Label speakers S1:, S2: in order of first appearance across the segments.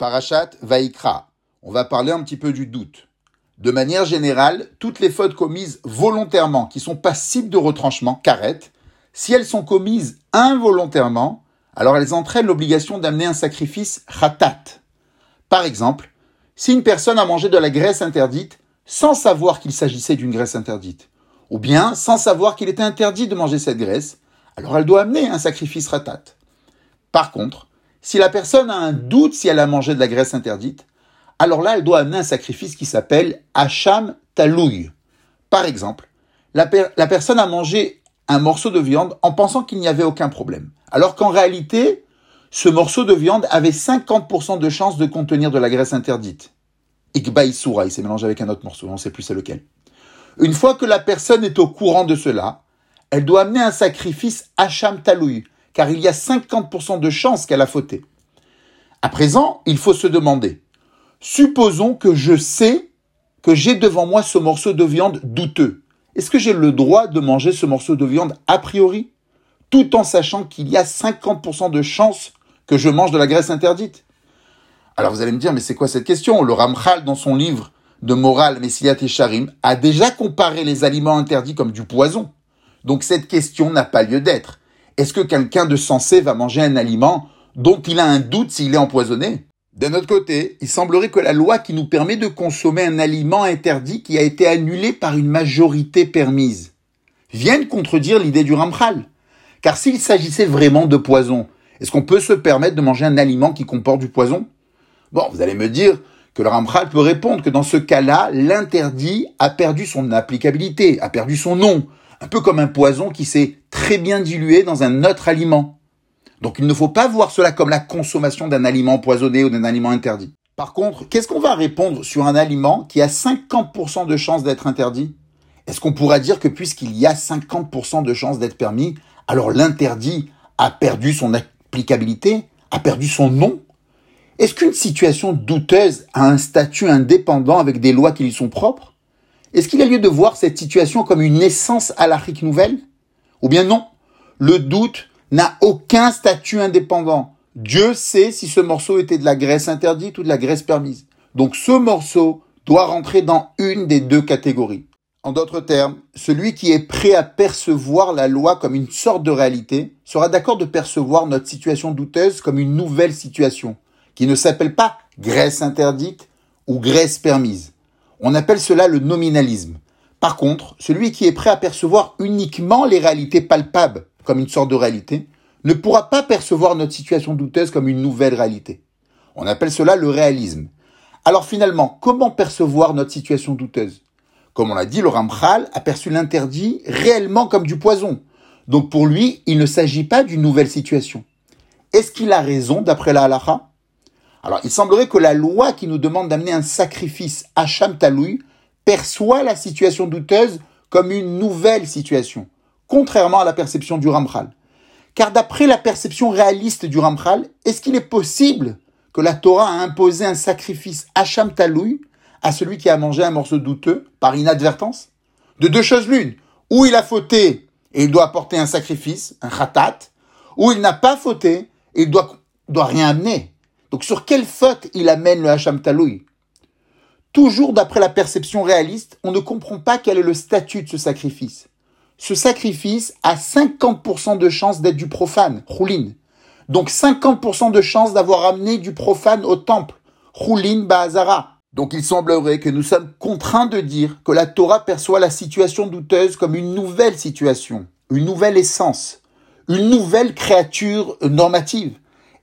S1: Parachat Vaikra. On va parler un petit peu du doute. De manière générale, toutes les fautes commises volontairement, qui sont passibles de retranchement, carrette, si elles sont commises involontairement, alors elles entraînent l'obligation d'amener un sacrifice ratat. Par exemple, si une personne a mangé de la graisse interdite sans savoir qu'il s'agissait d'une graisse interdite, ou bien sans savoir qu'il était interdit de manger cette graisse, alors elle doit amener un sacrifice ratat. Par contre, si la personne a un doute si elle a mangé de la graisse interdite, alors là, elle doit amener un sacrifice qui s'appelle Hacham Talouille. Par exemple, la, personne a mangé un morceau de viande en pensant qu'il n'y avait aucun problème. Alors qu'en réalité, ce morceau de viande avait 50% de chance de contenir de la graisse interdite. Ikbaïsoura, il s'est mélangé avec un autre morceau, on ne sait plus c'est lequel. Une fois que la personne est au courant de cela, elle doit amener un sacrifice Hacham Talouille, car il y a 50% de chances qu'elle a fauté. À présent, il faut se demander, supposons que je sais que j'ai devant moi ce morceau de viande douteux. Est-ce que j'ai le droit de manger ce morceau de viande a priori, tout en sachant qu'il y a 50% de chances que je mange de la graisse interdite? Alors vous allez me dire, mais c'est quoi cette question? Le Ramchal, dans son livre de morale Messilat et Sharim, a déjà comparé les aliments interdits comme du poison. Donc cette question n'a pas lieu d'être. Est-ce que quelqu'un de sensé va manger un aliment dont il a un doute s'il est empoisonné? D'un autre côté, il semblerait que la loi qui nous permet de consommer un aliment interdit qui a été annulé par une majorité permise vienne contredire l'idée du Ramchal. Car s'il s'agissait vraiment de poison, est-ce qu'on peut se permettre de manger un aliment qui comporte du poison? Bon, vous allez me dire que le Ramchal peut répondre que dans ce cas-là, l'interdit a perdu son applicabilité, a perdu son nom, un peu comme un poison qui s'est très bien dilué dans un autre aliment. Donc il ne faut pas voir cela comme la consommation d'un aliment empoisonné ou d'un aliment interdit. Par contre, qu'est-ce qu'on va répondre sur un aliment qui a 50% de chances d'être interdit? Est-ce qu'on pourra dire que puisqu'il y a 50% de chances d'être permis, alors l'interdit a perdu son applicabilité, a perdu son nom? Est-ce qu'une situation douteuse a un statut indépendant avec des lois qui lui sont propres? Est-ce qu'il y a lieu de voir cette situation comme une essence alarique nouvelle? Ou bien non, le doute n'a aucun statut indépendant. Dieu sait si ce morceau était de la graisse interdite ou de la graisse permise. Donc ce morceau doit rentrer dans une des deux catégories. En d'autres termes, celui qui est prêt à percevoir la loi comme une sorte de réalité sera d'accord de percevoir notre situation douteuse comme une nouvelle situation, qui ne s'appelle pas graisse interdite ou graisse permise. On appelle cela le nominalisme. Par contre, celui qui est prêt à percevoir uniquement les réalités palpables comme une sorte de réalité, ne pourra pas percevoir notre situation douteuse comme une nouvelle réalité. On appelle cela le réalisme. Alors finalement, comment percevoir notre situation douteuse? Comme on l'a dit, le Ramchal a perçu l'interdit réellement comme du poison. Donc pour lui, il ne s'agit pas d'une nouvelle situation. Est-ce qu'il a raison d'après la halacha? Alors il semblerait que la loi qui nous demande d'amener un sacrifice à Taloui perçoit la situation douteuse comme une nouvelle situation, contrairement à la perception du Ramchal. Car d'après la perception réaliste du Ramchal, est-ce qu'il est possible que la Torah a imposé un sacrifice Hacham Taloui à celui qui a mangé un morceau douteux par inadvertance? De deux choses l'une, ou il a fauté et il doit apporter un sacrifice, un khatat, ou il n'a pas fauté et il doit, doit rien amener. Donc sur quelle faute il amène le Hacham Taloui? Toujours d'après la perception réaliste, on ne comprend pas quel est le statut de ce sacrifice. Ce sacrifice a 50% de chance d'être du profane, roulin. Donc 50% de chance d'avoir amené du profane au temple, roulin Bahazara. Donc il semblerait que nous sommes contraints de dire que la Torah perçoit la situation douteuse comme une nouvelle situation, une nouvelle essence, une nouvelle créature normative.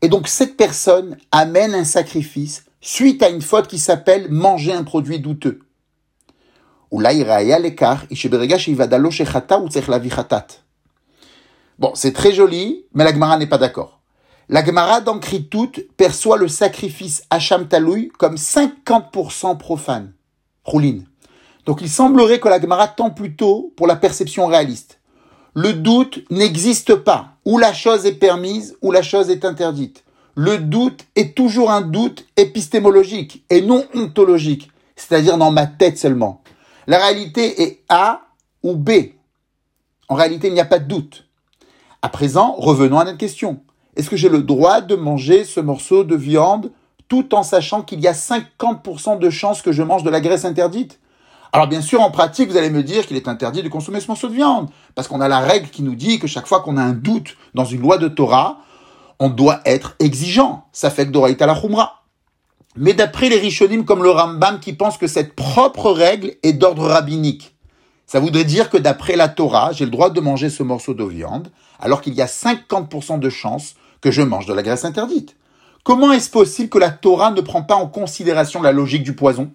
S1: Et donc cette personne amène un sacrifice suite à une faute qui s'appelle manger un produit douteux. Bon, c'est très joli, mais la Gemara n'est pas d'accord. La Gemara dans perçoit le sacrifice Hacham Taloui comme 50% profane. Donc il semblerait que la Gemara tend plutôt pour la perception réaliste. Le doute n'existe pas. Ou la chose est permise, ou la chose est interdite le doute est toujours un doute épistémologique et non ontologique, c'est-à-dire dans ma tête seulement. La réalité est A ou B. En réalité, il n'y a pas de doute. À présent, revenons à notre question. Est-ce que j'ai le droit de manger ce morceau de viande tout en sachant qu'il y a 50% de chances que je mange de la graisse interdite? Alors bien sûr, en pratique, vous allez me dire qu'il est interdit de consommer ce morceau de viande, parce qu'on a la règle qui nous dit que chaque fois qu'on a un doute dans une loi de Torah, on doit être exigeant. Ça fait que d'oraïta la khumra. Mais d'après les Rishonim comme le Rambam qui pensent que cette propre règle est d'ordre rabbinique, ça voudrait dire que d'après la Torah, j'ai le droit de manger ce morceau de viande, alors qu'il y a 50% de chances que je mange de la graisse interdite. Comment est-ce possible que la Torah ne prend pas en considération la logique du poison?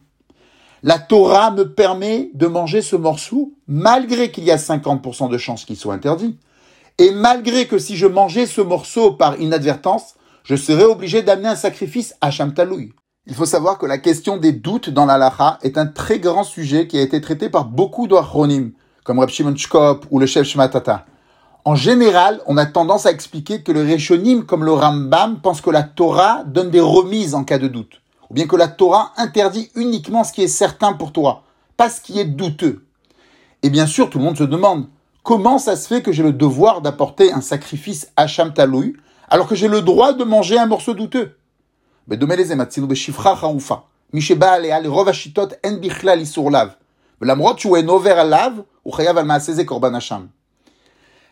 S1: La Torah me permet de manger ce morceau malgré qu'il y a 50% de chances qu'il soit interdit. Et malgré que si je mangeais ce morceau par inadvertance, je serais obligé d'amener un sacrifice à Shamtaloui. Il faut savoir que la question des doutes dans la est un très grand sujet qui a été traité par beaucoup d'Achronim, comme Reb Shimon ou le chef Shmatata. En général, on a tendance à expliquer que le Rishonim, comme le Rambam, pense que la Torah donne des remises en cas de doute, bien que la Torah interdit uniquement ce qui est certain pour toi, pas ce qui est douteux. Et bien sûr, tout le monde se demande, comment ça se fait que j'ai le devoir d'apporter un sacrifice à Shamtaloui, alors que j'ai le droit de manger un morceau douteux?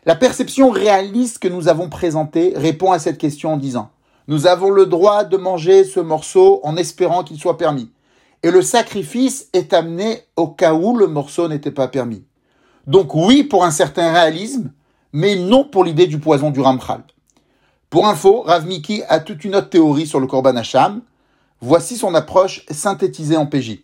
S1: La perception réaliste que nous avons présentée répond à cette question en disant Nous avons le droit de manger ce morceau en espérant qu'il soit permis. Et le sacrifice est amené au cas où le morceau n'était pas permis. Donc oui pour un certain réalisme, mais non pour l'idée du poison du Ramchal. Pour info, Rav Miki a toute une autre théorie sur le Korban Hacham. Voici son approche synthétisée en PJ.